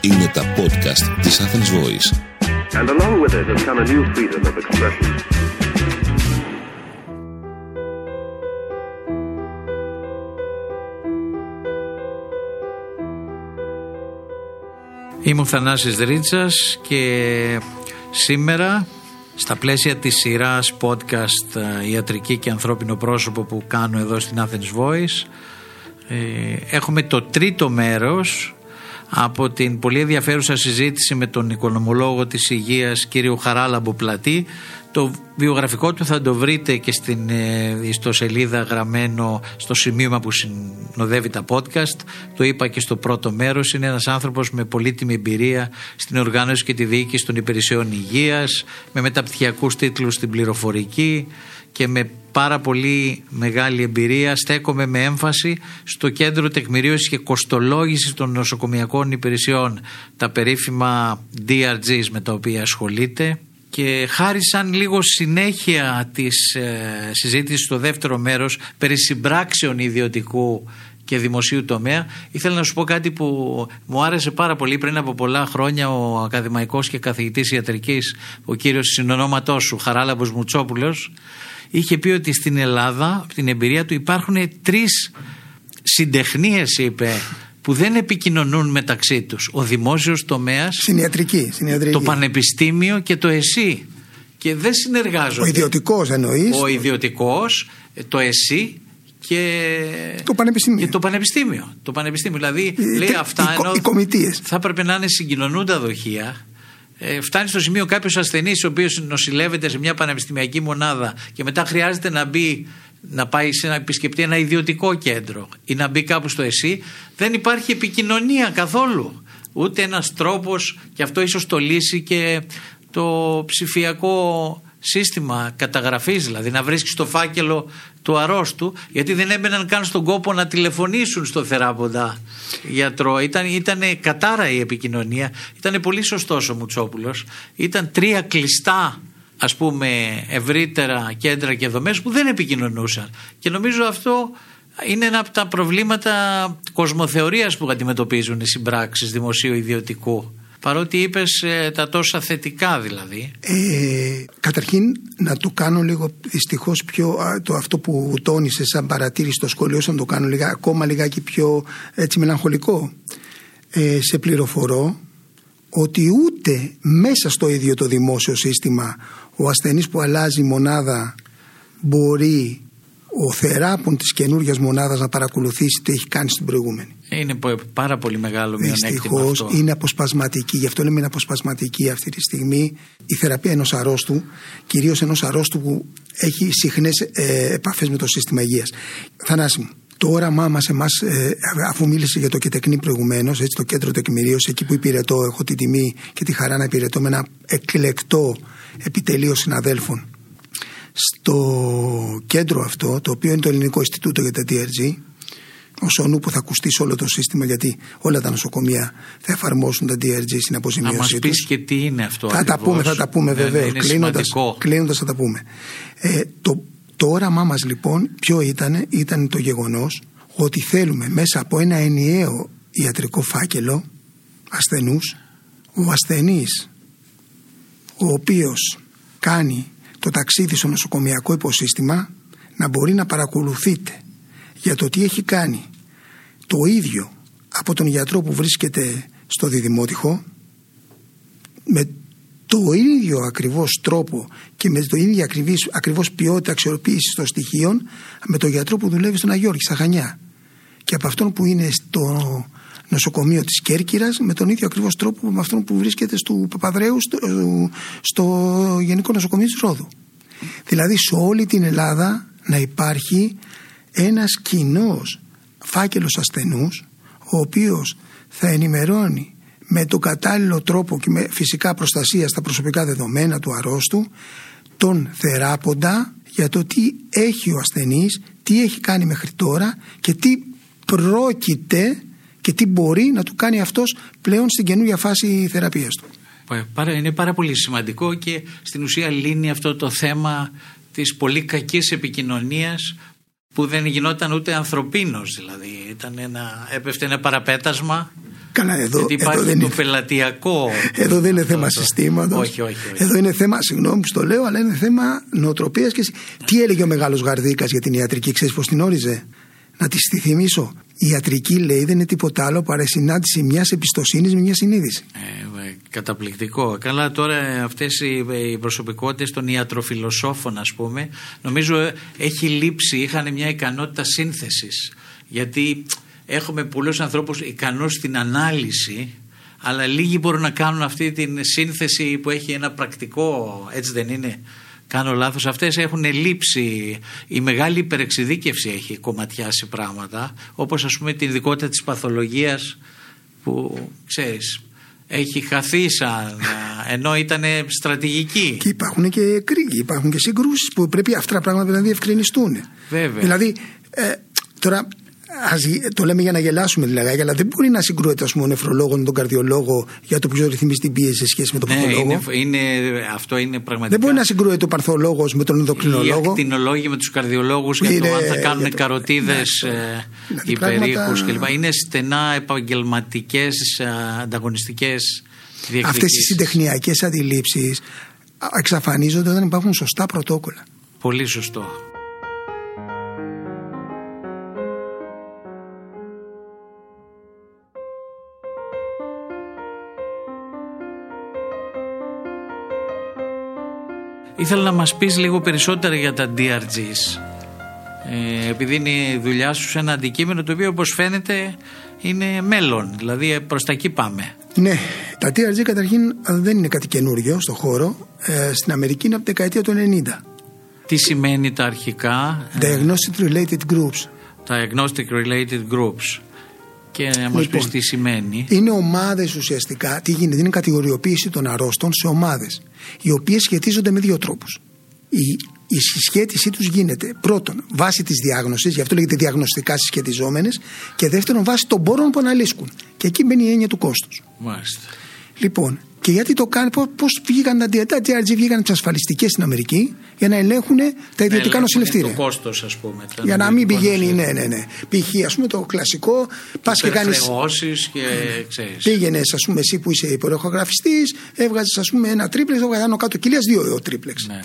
Είναι τα podcast της Athens Voice. And along with it has come a new freedom of expression. Είμαι ο Θανάσης Ρίτσας και σήμερα στα πλαίσια της σειράς podcast ε, «Ιατρική και ανθρώπινο πρόσωπο» που κάνω εδώ στην Athens Voice ε, έχουμε το τρίτο μέρος από την πολύ ενδιαφέρουσα συζήτηση με τον οικονομολόγο της υγείας κύριο Χαράλαμπο Πλατή το βιογραφικό του θα το βρείτε και στην ε, ιστοσελίδα γραμμένο στο σημείωμα που συνοδεύει τα podcast. Το είπα και στο πρώτο μέρος. Είναι ένας άνθρωπος με πολύτιμη εμπειρία στην οργάνωση και τη διοίκηση των υπηρεσιών υγείας, με μεταπτυχιακούς τίτλους στην πληροφορική και με πάρα πολύ μεγάλη εμπειρία στέκομαι με έμφαση στο κέντρο τεκμηρίωσης και κοστολόγησης των νοσοκομιακών υπηρεσιών τα περίφημα DRGs με τα οποία ασχολείται και χάρισαν λίγο συνέχεια της ε, συζήτησης στο δεύτερο μέρος περί συμπράξεων ιδιωτικού και δημοσίου τομέα. Ήθελα να σου πω κάτι που μου άρεσε πάρα πολύ πριν από πολλά χρόνια ο ακαδημαϊκός και καθηγητής ιατρικής, ο κύριος συνονόματός σου, Χαράλαμπος Μουτσόπουλος, είχε πει ότι στην Ελλάδα, από την εμπειρία του, υπάρχουν τρεις συντεχνίες, είπε, που δεν επικοινωνούν μεταξύ τους. Ο δημόσιος τομέας, Στην ιατρική. Στην ιατρική. το πανεπιστήμιο και το ΕΣΥ. Και δεν συνεργάζονται. Ο ιδιωτικός εννοείς. Ο ιδιωτικός, το ΕΣΥ και Το πανεπιστήμιο. Και το πανεπιστήμιο. Το πανεπιστήμιο. Δηλαδή Οι- λέει οι- αυτά οι- ενώ οι κομιτείες. θα έπρεπε να είναι συγκοινωνούντα δοχεία. Ε, φτάνει στο σημείο κάποιος ασθενής, ο οποίος νοσηλεύεται σε μια πανεπιστημιακή μονάδα και μετά χρειάζεται να μπει να πάει σε να επισκεπτεί ένα ιδιωτικό κέντρο ή να μπει κάπου στο ΕΣΥ, δεν υπάρχει επικοινωνία καθόλου. Ούτε ένας τρόπος και αυτό ίσως το λύσει και το ψηφιακό σύστημα καταγραφής δηλαδή να βρίσκεις το φάκελο του αρρώστου γιατί δεν έμπαιναν καν στον κόπο να τηλεφωνήσουν στο θεράποντα γιατρό. Ήταν, ήτανε κατάρα η επικοινωνία ήταν πολύ σωστός ο Μουτσόπουλος. Ήταν τρία κλειστά ας πούμε ευρύτερα κέντρα και δομές που δεν επικοινωνούσαν. Και νομίζω αυτό είναι ένα από τα προβλήματα κοσμοθεωρίας που αντιμετωπίζουν οι συμπράξεις δημοσίου ιδιωτικού παρότι είπες ε, τα τόσα θετικά δηλαδή Ε, καταρχήν να το κάνω λίγο δυστυχώς πιο α, το αυτό που τόνισε σαν παρατήρηση στο σχολείο σου να το κάνω λίγα, ακόμα λιγάκι πιο έτσι μελαγχολικό ε, σε πληροφορώ ότι ούτε μέσα στο ίδιο το δημόσιο σύστημα ο ασθενής που αλλάζει μονάδα μπορεί ο θεράπων της καινούργιας μονάδας να παρακολουθήσει τι έχει κάνει στην προηγούμενη. Είναι πο- πάρα πολύ μεγάλο μειονέκτημα Δυστυχώς αυτό είναι αποσπασματική. Γι' αυτό λέμε είναι αποσπασματική αυτή τη στιγμή η θεραπεία ενός αρρώστου, κυρίως ενός αρρώστου που έχει συχνές ε, επαφές με το σύστημα υγείας. Θανάση μου, το όραμά μας, εμάς, ε, αφού μίλησε για το ΚΕΤΕΚΝΗ προηγουμένως, έτσι το κέντρο τεκμηρίωση, εκεί που υπηρετώ, έχω την τιμή και τη χαρά να υπηρετώ με ένα εκλεκτό επιτελείο συναδέλφων. Στο κέντρο αυτό, το οποίο είναι το Ελληνικό Ινστιτούτο για τα DRG, ως νου που θα ακουστεί σε όλο το σύστημα, γιατί όλα τα νοσοκομεία θα εφαρμόσουν τα DRG στην να αποζημίωσή μας τους. πεις και τι είναι αυτό Θα τα ακριβώς. πούμε, θα τα πούμε Ναι, ναι, βεβαίως. είναι Κλείνοντα σημαντικό. κλείνοντας θα τα πούμε. Ε, το, το όραμά μας λοιπόν, ποιο ήταν, ήταν το γεγονός ότι θέλουμε μέσα από ένα ενιαίο ιατρικό φάκελο ασθενούς, ο ασθενής ο οποίος κάνει το ταξίδι στο νοσοκομιακό υποσύστημα να μπορεί να παρακολουθείτε για το τι έχει κάνει το ίδιο από τον γιατρό που βρίσκεται στο διδημότυχο με το ίδιο ακριβώς τρόπο και με το ίδιο ακριβής, ακριβώς ποιότητα αξιοποίησης των στοιχείων με τον γιατρό που δουλεύει στον Αγιώργη, στα Χανιά και από αυτόν που είναι στο νοσοκομείο της Κέρκυρας με τον ίδιο ακριβώς τρόπο με αυτόν που βρίσκεται στο Παπαδρέου στο, στο Γενικό Νοσοκομείο της Ρόδου. Δηλαδή σε όλη την Ελλάδα να υπάρχει ένας κοινός φάκελος ασθενούς ο οποίος θα ενημερώνει με τον κατάλληλο τρόπο και με φυσικά προστασία στα προσωπικά δεδομένα του αρρώστου τον θεράποντα για το τι έχει ο ασθενής, τι έχει κάνει μέχρι τώρα και τι πρόκειται και τι μπορεί να του κάνει αυτός πλέον στην καινούργια φάση θεραπείας του. Πάρα- Είναι πάρα πολύ σημαντικό και στην ουσία λύνει αυτό το θέμα της πολύ κακής επικοινωνίας που δεν γινόταν ούτε ανθρωπίνος δηλαδή. Ήταν ένα, έπεφτε ένα παραπέτασμα Καλά, εδώ, γιατί εδώ υπάρχει δεν το είναι, πελατειακό. εδώ δεν είναι αυτό θέμα το- συστήματος. Όχι, όχι, όχι. Εδώ είναι θέμα, συγγνώμη που το λέω, αλλά είναι θέμα νοοτροπίας. Και... συ- Τι έλεγε ο μεγάλος Γαρδίκας για την ιατρική, ξέρεις πώς την όριζε; Να τη τη θυμίσω. Η ιατρική λέει δεν είναι τίποτα άλλο παρά η συνάντηση μιας εμπιστοσύνης με μια συνείδηση. Ε, ε, καταπληκτικό. Καλά τώρα αυτές οι, οι προσωπικότητες των ιατροφιλοσόφων ας πούμε νομίζω ε, έχει λείψει, είχαν μια ικανότητα σύνθεσης γιατί έχουμε πολλούς ανθρώπους ικανούς στην ανάλυση αλλά λίγοι μπορούν να κάνουν αυτή την σύνθεση που έχει ένα πρακτικό έτσι δεν είναι; Κάνω λάθος αυτές έχουν λείψει η μεγάλη υπερεξειδίκευση έχει κομματιάσει πράγματα όπως ας πούμε την ειδικότητα της παθολογίας που ξέρεις έχει χαθεί σαν ενώ ήταν στρατηγική Και υπάρχουν και κρίκοι, υπάρχουν και συγκρούσεις που πρέπει αυτά τα πράγματα να διευκρινιστούν. Βέβαια. Δηλαδή, ε, τώρα ας, γι- το λέμε για να γελάσουμε δηλαδή, αλλά δεν μπορεί να συγκρούεται ας πούμε, ο νεφρολόγο με τον καρδιολόγο για το ποιος ρυθμίζει την πίεση σε σχέση με τον ναι, παθολόγο. είναι, είναι, αυτό είναι πραγματικά Δεν μπορεί να συγκρούεται ο παρθολόγο με τον οι ενδοκρινολόγο. ακτινολόγοι με τους καρδιολόγους για το Είναι- αν θα κάνουν για το- καροτίδες ναι, ε, δηλαδή υπερήχους πράγματα- κλπ. Είναι στενά επαγγελματικές ε, ανταγωνιστικές Αυτές οι διεκδικήσεις. συντεχνιακές αντιλήψεις εξαφανίζονται όταν υπάρχουν σωστά πρωτόκολλα. Πολύ σωστό. Ήθελα να μας πεις λίγο περισσότερα για τα DRGs ε, επειδή είναι η δουλειά σου σε ένα αντικείμενο το οποίο όπως φαίνεται είναι μέλλον, δηλαδή προς τα εκεί πάμε. Ναι, τα TRG καταρχήν δεν είναι κάτι καινούριο στο χώρο. Ε, στην Αμερική είναι από τη δεκαετία του 90. Τι σημαίνει τα αρχικά; Ε, Diagnostic Related Groups. τα Agnostic Related Groups και να μας Λοιπόν, πεις τι σημαίνει. Είναι ομάδες ουσιαστικά, τι γίνεται, είναι κατηγοριοποίηση των αρρώστων σε ομάδες, οι οποίες σχετίζονται με δύο τρόπους. Η, η συσχέτισή τους γίνεται πρώτον βάσει της διάγνωσης, γι' αυτό λέγεται διαγνωστικά συσχετιζόμενες, και δεύτερον βάσει των πόρων που αναλύσκουν. Και εκεί μπαίνει η έννοια του κόστους. Μάλιστα. Λοιπόν, και γιατί το κάνει, πώς βγήκαν τα DRG, τα DRG βγήκαν τις ασφαλιστικές στην Αμερική για να ελέγχουν τα ιδιωτικά Ελέγχουν νοσηλευτήρια. Το κόστος ας πούμε. το Για να μην ιδιωτικό πηγαίνει, ναι, νοσηλευτήριο. ναι, ναι. Π.χ. ας πούμε το κλασικό, πας και κάνει. Υπερχρεώσεις και ξέρεις. Πήγαινες, ας πούμε, εσύ που είσαι υπεροχογραφιστή, έβγαζες, ας πούμε, ένα τρίπλεξ, έβγαζε άνω κάτω κοιλία, δύο τρίπλεξ. Ναι.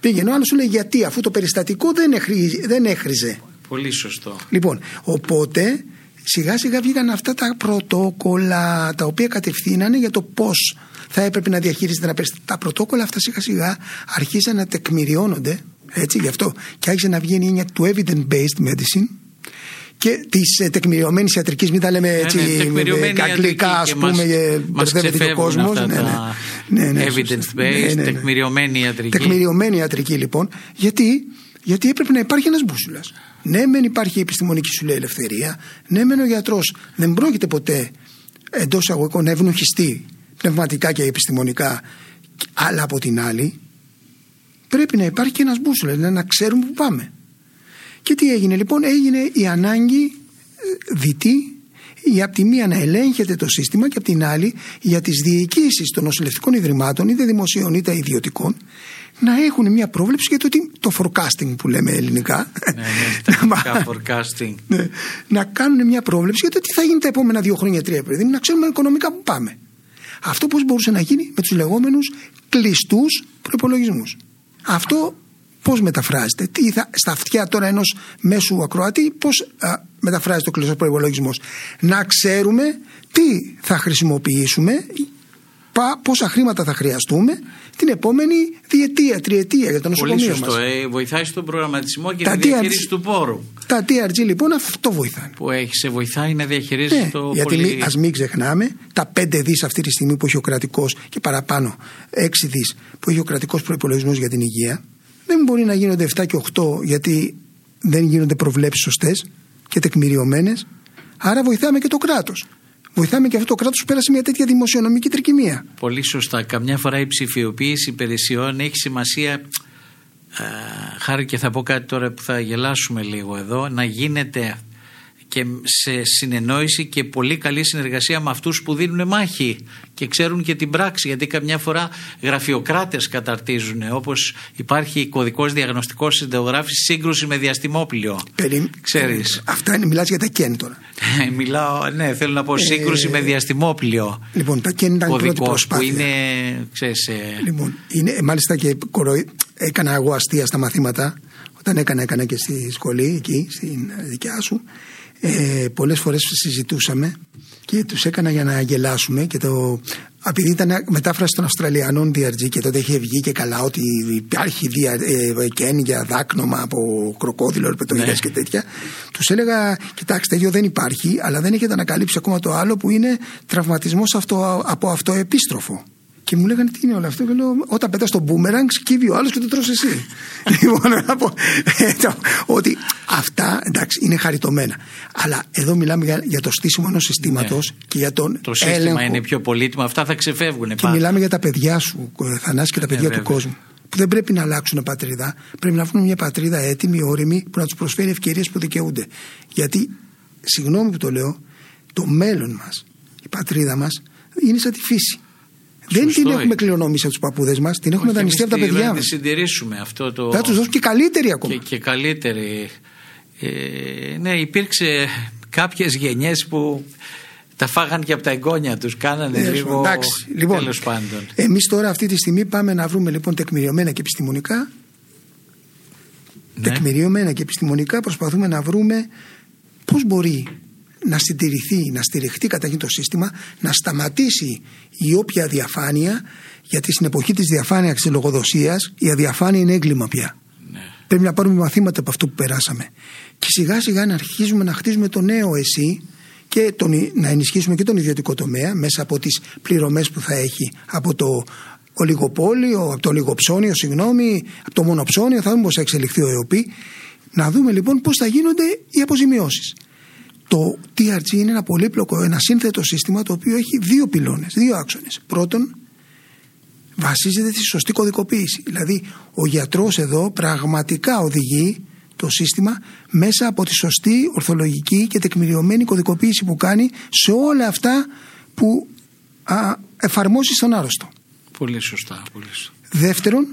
Πήγαινε ο άλλος σου λέει γιατί, αφού το περιστατικό δεν, εχρι- δεν έχριζε. Πολύ σωστό. Λοιπόν, οπότε σιγά σιγά βγήκαν αυτά τα πρωτόκολλα τα οποία κατευθύνανε για το πώς θα έπρεπε να διαχειρίζεται ένα περιστατικό. Τα πρωτόκολλα αυτά σιγά σιγά αρχίσαν να τεκμηριώνονται. Έτσι, γι' αυτό και άρχισε να βγαίνει η έννοια του evidence-based medicine και της ε, τεκμηριωμένης ιατρικής. Μην τα λέμε έτσι ναι, τεκμηριωμένη με αγγλικά, α ιατρική και πούμε, μας- ε, μας μπερδεύεται και ο ξεφεύγουν κόσμος. αυτά τα evidence-based, τεκμηριωμένη ιατρική. Τεκμηριωμένη ιατρική λοιπόν. Γιατί, γιατί έπρεπε να υπάρχει ένας μπούσουλας. Ναι, μεν υπάρχει η επιστημονική σου λέει ελευθερία. Ναι, μεν ο γιατρός δεν πρόκειται ποτέ εντός αγωγικών να ευνοχιστεί πνευματικά και επιστημονικά. Αλλά από την άλλη πρέπει να υπάρχει και ένας μπούσουλας, δηλαδή να ξέρουμε που πάμε. Και τι έγινε λοιπόν, έγινε η ανάγκη ε, δυτή για από τη μία να ελέγχεται το σύστημα και από την άλλη για τις διοικήσεις των νοσηλευτικών ιδρυμάτων είτε δημοσίων είτε ιδιωτικών να έχουν μια πρόβλεψη για το, τι- το forecasting που λέμε ελληνικά Ναι, ναι, να, τεχνικά μα- forecasting. ναι, να κάνουν μια πρόβλεψη για το τι θα γίνει τα επόμενα δύο χρόνια τρία παιδί μου, να ξέρουμε οικονομικά που πάμε αυτό πώς μπορούσε να γίνει με τους λεγόμενους κλειστούς προπολογισμού. αυτό πώς μεταφράζεται τι θα, στα αυτιά τώρα ενός μέσου ακροατή πώς α, μεταφράζεται ο κλειστός προπολογισμό. να ξέρουμε τι θα χρησιμοποιήσουμε πα- πόσα χρήματα θα χρειαστούμε την επόμενη διετία, τριετία για το Πολύ νοσοκομείο σωστό. μας. Ε, βοηθάει στον προγραμματισμό και Τα τη διαχείριση DRG του πόρου. Τα TRG λοιπόν αυτό βοηθάνε. Που έχει, σε βοηθάει να διαχειρίζεις Ναι, το γιατί πολύ... μη, ας μην ξεχνάμε τα 5 δις αυτή τη στιγμή που έχει ο κρατικός και παραπάνω 6 δις που έχει ο κρατικός προϋπολογισμός για την υγεία δεν μπορεί να γίνονται 7 και 8 γιατί δεν γίνονται προβλέψεις σωστές και τεκμηριωμένες άρα βοηθάμε και το κράτος βοηθάμε και αυτό το κράτος που πέρασε μια τέτοια δημοσιονομική τρικυμία Πολύ σωστά. Καμιά φορά η ψηφιοποίηση υπηρεσιών έχει σημασία. Ε, χάρη και θα πω κάτι τώρα που θα γελάσουμε λίγο εδώ. Να γίνεται και σε συνεννόηση και πολύ καλή συνεργασία με αυτούς που δίνουν μάχη και ξέρουν και την πράξη γιατί καμιά φορά γραφειοκράτες καταρτίζουν όπως υπάρχει κωδικός διαγνωστικός συνταγογράφης σύγκρουση με διαστημόπλιο Περι... ξέρεις Αυτά είναι, μιλάς για τα κέν τώρα. Μιλάω, ναι θέλω να πω σύγκρουση με διαστημόπλιο Λοιπόν, τα κέν ήταν η πρώτη κωδικός που προσπάθεια. είναι ξέρεις, ε, Λοιπόν, είναι, μάλιστα και κοροϊ... έκανα εγώ αστεία στα μαθήματα. Όταν έκανα, έκανα και στη σχολή, εκεί, στην δικιά σου. Ε, Πολλές φορές συζητούσαμε και τους έκανα για να γελάσουμε. Και το, επειδή ήταν μετάφραση των Αυστραλιανών DRG και τότε είχε βγει και καλά ότι υπάρχει δια, ε, κέν για δάκνομα από κροκόδιλο, ερπετογενέ Ναι. και τέτοια. Τους έλεγα, κοιτάξτε, τέτοιο δεν υπάρχει, αλλά δεν έχετε ανακαλύψει ακόμα το άλλο που είναι τραυματισμός αυτο, από αυτοεπίστροφο. Και μου λέγανε τι είναι όλο αυτό; Και λέω, όταν πετάς τον boomerang, σκύβει ο άλλος και το τρως εσύ. λοιπόν, να πω ε, το- ότι αυτά εντάξει είναι χαριτωμένα. Αλλά εδώ μιλάμε για, για το στήσιμο ενός συστήματος και για τον Ναι. το σύστημα έλεγχο. είναι πιο πολύτιμο αυτά θα ξεφεύγουν Και πάντα. μιλάμε για τα παιδιά σου, ε, Θανάση, και τα παιδιά του βέβαια. κόσμου. Που δεν πρέπει να αλλάξουν πατρίδα. Πρέπει να βρουν μια πατρίδα έτοιμη, όρημη, που να τους προσφέρει ευκαιρίες που δικαιούνται. Γιατί, συγγνώμη που το λέω, το μέλλον μας, η πατρίδα μας, είναι σαν τη φύση. Δεν Σωστό την είναι. έχουμε κληρονομήσει από τους παππούδες μας, την έχουμε Όχι, δανειστεί από τα εμείς παιδιά τη- μας. τη συντηρήσουμε αυτό το... Θα τους δώσουν και καλύτερη ακόμα. και, και καλύτερη. Ε, ναι, υπήρξε κάποιες γενιές που τα φάγαν και από τα εγγόνια τους, κάνανε Ναι, λίγο εντάξει. Λοιπόν, τέλος πάντων. Εμείς τώρα αυτή τη στιγμή πάμε να βρούμε λοιπόν τεκμηριωμένα και επιστημονικά. Ναι. Τεκμηριωμένα και επιστημονικά προσπαθούμε να βρούμε πώς μπορεί να συντηρηθεί, να στηριχτεί καταρχήν το σύστημα, να σταματήσει η όποια διαφάνεια, γιατί στην εποχή της διαφάνειας της λογοδοσίας η αδιαφάνεια είναι έγκλημα πια. Ναι. Πρέπει να πάρουμε μαθήματα από αυτό που περάσαμε. Και σιγά σιγά να αρχίζουμε να χτίζουμε το νέο εσύ και τον, να ενισχύσουμε και τον ιδιωτικό τομέα μέσα από τις πληρωμές που θα έχει από το ολιγοπόλιο, από το ολιγοψώνιο, συγγνώμη, από το μονοψώνιο, θα δούμε πώς θα εξελιχθεί ο ΕΟΠΗ. Να δούμε λοιπόν πώς θα γίνονται οι αποζημιώσεις. Το TRG είναι ένα πολύπλοκο, ένα σύνθετο σύστημα το οποίο έχει δύο πυλώνες, δύο άξονες. Πρώτον, βασίζεται στη σωστή κωδικοποίηση. Δηλαδή, ο γιατρός εδώ πραγματικά οδηγεί το σύστημα μέσα από τη σωστή ορθολογική και τεκμηριωμένη κωδικοποίηση που κάνει σε όλα αυτά που α, εφαρμόσει στον άρρωστο. Πολύ σωστά. Πολύ σωστά. Δεύτερον,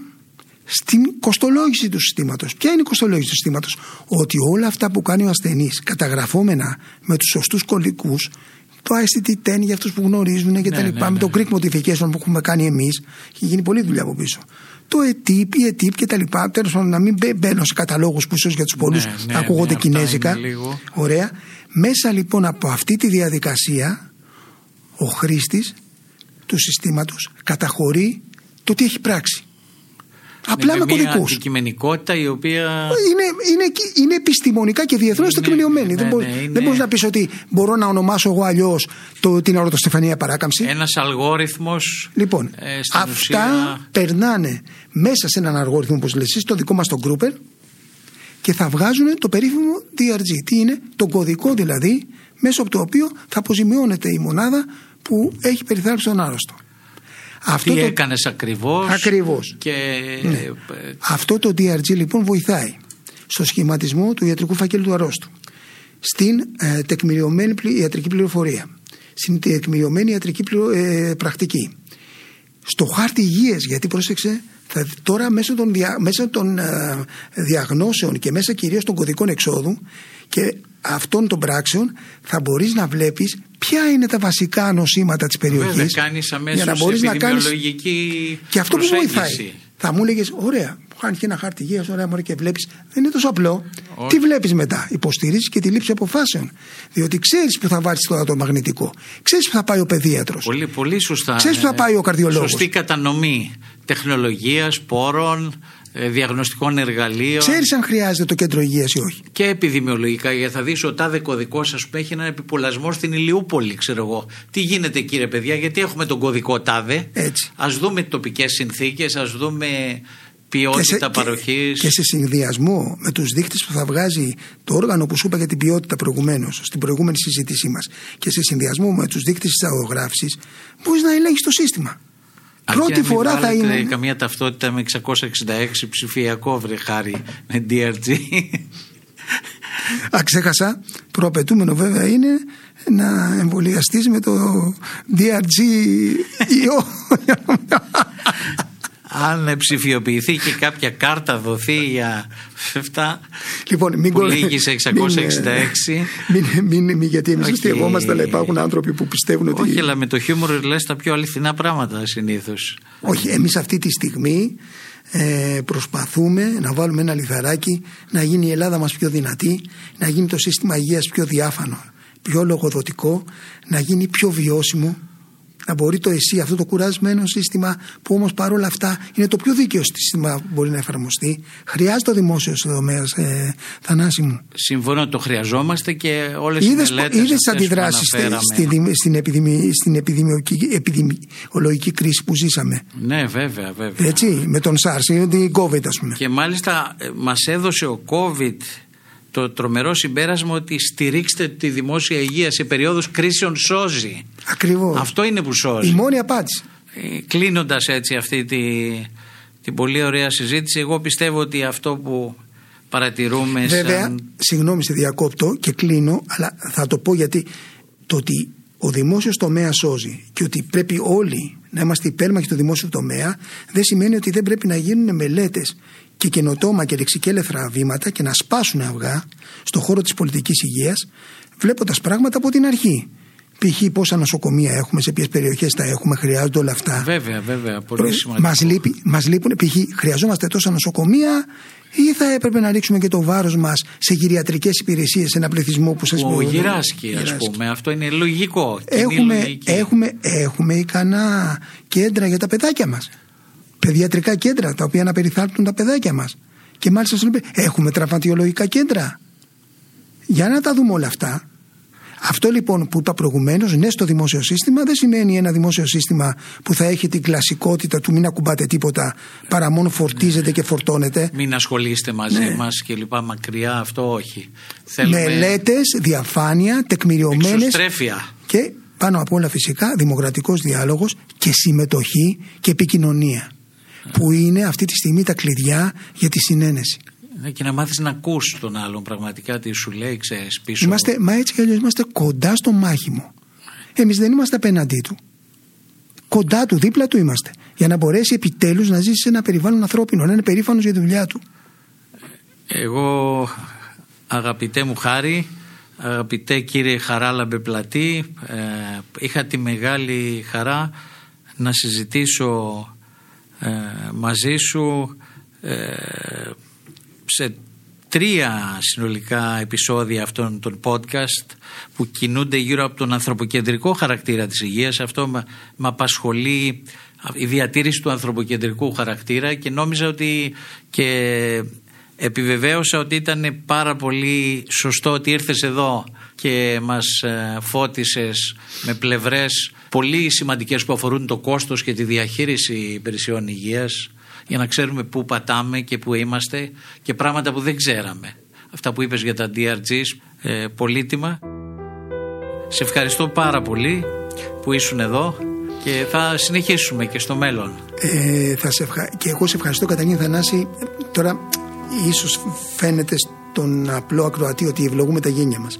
στην κοστολόγηση του συστήματος. Ποια είναι η κοστολόγηση του συστήματος; Ότι όλα αυτά που κάνει ο ασθενής καταγραφόμενα με τους σωστούς κωδικούς το ICT-10 για αυτούς που γνωρίζουν και τα Ναι, λοιπά, ναι, με το ναι. Greek Modification που έχουμε κάνει εμείς έχει γίνει πολλή δουλειά από πίσω το ETIP, η ETIP και τα λοιπά τέλος πάντων να μην μπαι- μπαίνω σε καταλόγους που ίσως για τους πολλούς Ναι, ναι, θα ακούγονται ναι, αυτά κινέζικα είναι λίγο. ωραία μέσα λοιπόν από αυτή τη διαδικασία ο χρήστης του συστήματος καταχωρεί το τι έχει πράξει Απλά Είναι με μια κωδικούς. αντικειμενικότητα η οποία... Είναι, είναι, είναι επιστημονικά και διεθνώς Είναι- τεκμηριωμένη. ναι, δεν, μπορεί, ναι, είναι- δεν μπορείς να πεις ότι μπορώ να ονομάσω εγώ αλλιώς την αρωτοστεφανία παράκαμψη. Ένας αλγόριθμος Λοιπόν, ε, στην αυτά ουσία... περνάνε μέσα σε έναν αργόριθμο, όπως λες εσύ, στο δικό μας τον Grouper και θα βγάζουν το περίφημο DRG. Τι είναι, το κωδικό δηλαδή, μέσω από το οποίο θα αποζημιώνεται η μονάδα που έχει περιθάλψει τον άρρωστο. Αυτό Τι το, έκανες ακριβώς. Ακριβώς. Και Ναι. ε, αυτό το DRG λοιπόν βοηθάει στο σχηματισμό του ιατρικού φακέλου του αρρώστου, στην ε, τεκμηριωμένη πλη- ιατρική πληροφορία, στην τεκμηριωμένη ιατρική πληρο- ε, πρακτική, στο χάρτη υγείας, γιατί πρόσεξε, θα, τώρα μέσω των, δια, μέσω των ε, διαγνώσεων και μέσα κυρίως των κωδικών εξόδου και αυτών των πράξεων θα μπορείς να βλέπεις ποια είναι τα βασικά νοσήματα της περιοχής βέβαια κάνεις για αμέσως να μπορείς να κάνεις επιδημιολογική και αυτό που προσέγγιση. βοηθάει. Θα μου έλεγε, ωραία, μου κάνει και ένα χάρτη υγείας, ωραία, μωρέ, και βλέπεις. Δεν είναι τόσο απλό. Όχι. Τι βλέπεις μετά, υποστηρίζεις και τη λήψη αποφάσεων. Διότι ξέρεις που θα βάλεις τώρα το μαγνητικό, ξέρεις που θα πάει ο παιδίατρος. Πολύ, πολύ σωστά. Ξέρεις που θα Ε, πάει ο καρδιολόγος. Σωστή κατανομή τεχνολογίας, πόρων, ε, διαγνωστικών εργαλείων Ξέρεις αν χρειάζεται το κέντρο υγείας ή όχι. και επιδημιολογικά. Γιατί θα δεις ο τάδε κωδικός ας πούμε έχει έναν επιπολασμό στην Ηλιούπολη ξέρω εγώ. Τι γίνεται κύριε παιδιά γιατί έχουμε τον κωδικό τάδε. Έτσι. Ας δούμε τοπικές συνθήκες, ας δούμε ποιότητα παροχής. και σε συνδυασμό με τους δείκτες που θα βγάζει το όργανο που σου είπα για την ποιότητα προηγουμένως, στην προηγούμενη συζήτησή μας, και σε συνδυασμό με τους δείκτες της αγωγράφησης, μπορείς να ελέγχεις το σύστημα. Αρκεί Πρώτη να μην φορά θα βάλετε είναι. καμία ταυτότητα με 666 ψηφιακό βρε χάρη με DRG. Α, ξέχασα. Προαπαιτούμενο βέβαια είναι να εμβολιαστείς με το DRG ιό. Αν ψηφιοποιηθεί και κάποια κάρτα δοθεί για αυτά Λοιπόν, μην που κο- λύγει σε 666. Μην, μην, μην, μην, γιατί εμείς Όχι. αστειευόμαστε, αλλά υπάρχουν άνθρωποι που πιστεύουν ότι. Όχι, αλλά με το χιούμορ λες τα πιο αληθινά πράγματα συνήθως. Όχι, εμείς αυτή τη στιγμή ε, προσπαθούμε να βάλουμε ένα λιθαράκι να γίνει η Ελλάδα μας πιο δυνατή, να γίνει το σύστημα υγείας πιο διάφανο, πιο λογοδοτικό, να γίνει πιο βιώσιμο, να μπορεί το ΕΣΥ, αυτό το κουρασμένο σύστημα που όμως παρόλα αυτά είναι το πιο δίκαιο σύστημα που μπορεί να εφαρμοστεί. Χρειάζεται ο δημόσιος τομέας, ε, Θανάση μου. Συμφωνώ, το χρειαζόμαστε και όλες οι Είδες, μελέτες είδες τις αυτές που αντιδράσεις στη- αναφέραμε. στη, δημι- στην, επιδημι, στην επιδημιολογική, επιδημιολογική κρίση που ζήσαμε; Ναι, βέβαια, βέβαια. Έτσι, με τον SARS ή την COVID ας πούμε. Και μάλιστα ε, μας έδωσε ο COVID το τρομερό συμπέρασμα ότι στηρίξτε τη δημόσια υγεία σε περίοδους κρίσεων σώζει. Ακριβώς. Αυτό είναι που σώζει. Η μόνη απάντηση. Κλείνοντας έτσι αυτή τη, την πολύ ωραία συζήτηση, εγώ πιστεύω ότι αυτό που παρατηρούμε Βέβαια, σαν... συγγνώμη σε διακόπτω και κλείνω, αλλά θα το πω γιατί το ότι ο δημόσιος τομέας σώζει και ότι πρέπει όλοι να είμαστε υπέρμαχοι του δημόσιου τομέα δεν σημαίνει ότι δεν πρέπει να γίνουν μελέτες και καινοτόμα και ρηξικέλευθρα βήματα και να σπάσουν αυγά στον χώρο της πολιτικής υγείας, βλέποντας πράγματα από την αρχή. Π.χ. πόσα νοσοκομεία έχουμε, σε ποιες περιοχές τα έχουμε, χρειάζονται όλα αυτά. Βέβαια, βέβαια, πολύ σημαντικό. Μας, λείπει, μας λείπουν, π.χ. χρειαζόμαστε τόσα νοσοκομεία ή θα έπρεπε να ρίξουμε και το βάρος μας σε γυριατρικές υπηρεσίες σε ένα πληθυσμό που σας Ο πω- γυράσκει, ας γυράσκει. πούμε. Αυτό είναι λογικό. κοινή Έχουμε, λογική. έχουμε, έχουμε ικανά κέντρα για τα παιδάκια μας. Παιδιατρικά κέντρα τα οποία να περιθάλπτουν τα παιδάκια μας. Και μάλιστα στον οποίο- έχουμε τραυματιολογικά κέντρα. Για να τα δούμε όλα αυτά. Αυτό λοιπόν που είπα προηγουμένως, ναι στο δημόσιο σύστημα, δεν σημαίνει ένα δημόσιο σύστημα που θα έχει την κλασικότητα του μην ακουμπάτε τίποτα παρά μόνο φορτίζεται και φορτώνεται. Μην ασχολείστε μαζί Ναι. μας και λοιπά μακριά, αυτό όχι. Θέλουμε Μελέτες, διαφάνεια, τεκμηριωμένες εξωστρέφεια. και πάνω απ' όλα φυσικά δημοκρατικός διάλογος και συμμετοχή και επικοινωνία που είναι αυτή τη στιγμή τα κλειδιά για τη συνένεση. Ναι, Και να μάθεις να ακούς τον άλλον πραγματικά τι σου λέει, ξέρεις, πίσω. Είμαστε, μα έτσι κι αλλιώς είμαστε κοντά στο μάχημο. Εμείς δεν είμαστε απέναντί του. Κοντά του, δίπλα του είμαστε. Για να μπορέσει επιτέλους να ζήσει σε ένα περιβάλλον ανθρώπινο, να είναι περήφανος για τη δουλειά του. Εγώ αγαπητέ μου Χάρη, αγαπητέ κύριε Χαράλαμπε Πλατή, ε, είχα τη μεγάλη χαρά να συζητήσω ε, μαζί σου ε, σε τρία συνολικά επεισόδια αυτών των podcast που κινούνται γύρω από τον ανθρωποκεντρικό χαρακτήρα της υγείας. Αυτό με, με απασχολεί η διατήρηση του ανθρωποκεντρικού χαρακτήρα και νόμιζα ότι και επιβεβαίωσα ότι ήταν πάρα πολύ σωστό ότι ήρθες εδώ και μας ε, φώτισες με πλευρές πολύ σημαντικές που αφορούν το κόστος και τη διαχείριση υπηρεσιών υγείας για να ξέρουμε πού πατάμε και πού είμαστε και πράγματα που δεν ξέραμε. Αυτά που είπες για τα DRGs, ε, πολύτιμα. Σε ευχαριστώ πάρα πολύ που ήσουν εδώ και θα συνεχίσουμε και στο μέλλον. Ε, θα σε ευχα... Και εγώ σε ευχαριστώ Καταγίνη Θανάση. Τώρα ίσως φαίνεται στον απλό ακροατή ότι ευλογούμε τα γένια μας.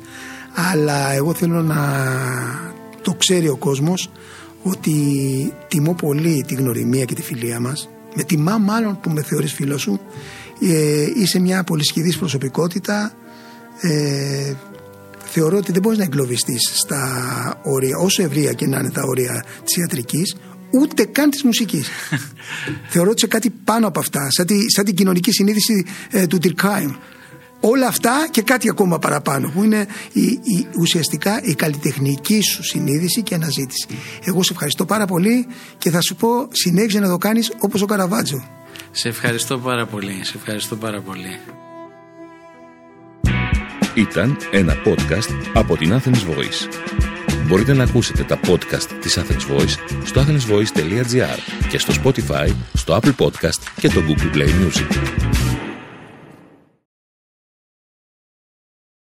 Αλλά εγώ θέλω να το ξέρει ο κόσμος ότι τιμώ πολύ τη γνωριμία και τη φιλία μας. Με τιμά μάλλον που με θεωρείς φίλος σου. Ε, είσαι μια πολυσχηδής προσωπικότητα. Ε, θεωρώ ότι δεν μπορείς να εγκλωβιστείς στα όρια, όσο ευρεία και να είναι τα όρια της ιατρικής, ούτε καν της μουσικής. Θεωρώ ότι σε κάτι πάνω από αυτά, σαν, τη, σαν την κοινωνική συνείδηση ε, του Τυρκάιμ. Όλα αυτά και κάτι ακόμα παραπάνω, που είναι η, η, ουσιαστικά η καλλιτεχνική σου συνείδηση και αναζήτηση. Εγώ σε ευχαριστώ πάρα πολύ και θα σου πω συνέχισε να το κάνεις όπως ο Καραβάτζο. Σε ευχαριστώ πάρα πολύ. Σε ευχαριστώ πάρα πολύ. Ήταν ένα podcast από την Athens Voice. Μπορείτε να ακούσετε τα podcast της Athens Voice στο athensvoice.gr και στο Spotify, στο Apple Podcast και το Google Play Music.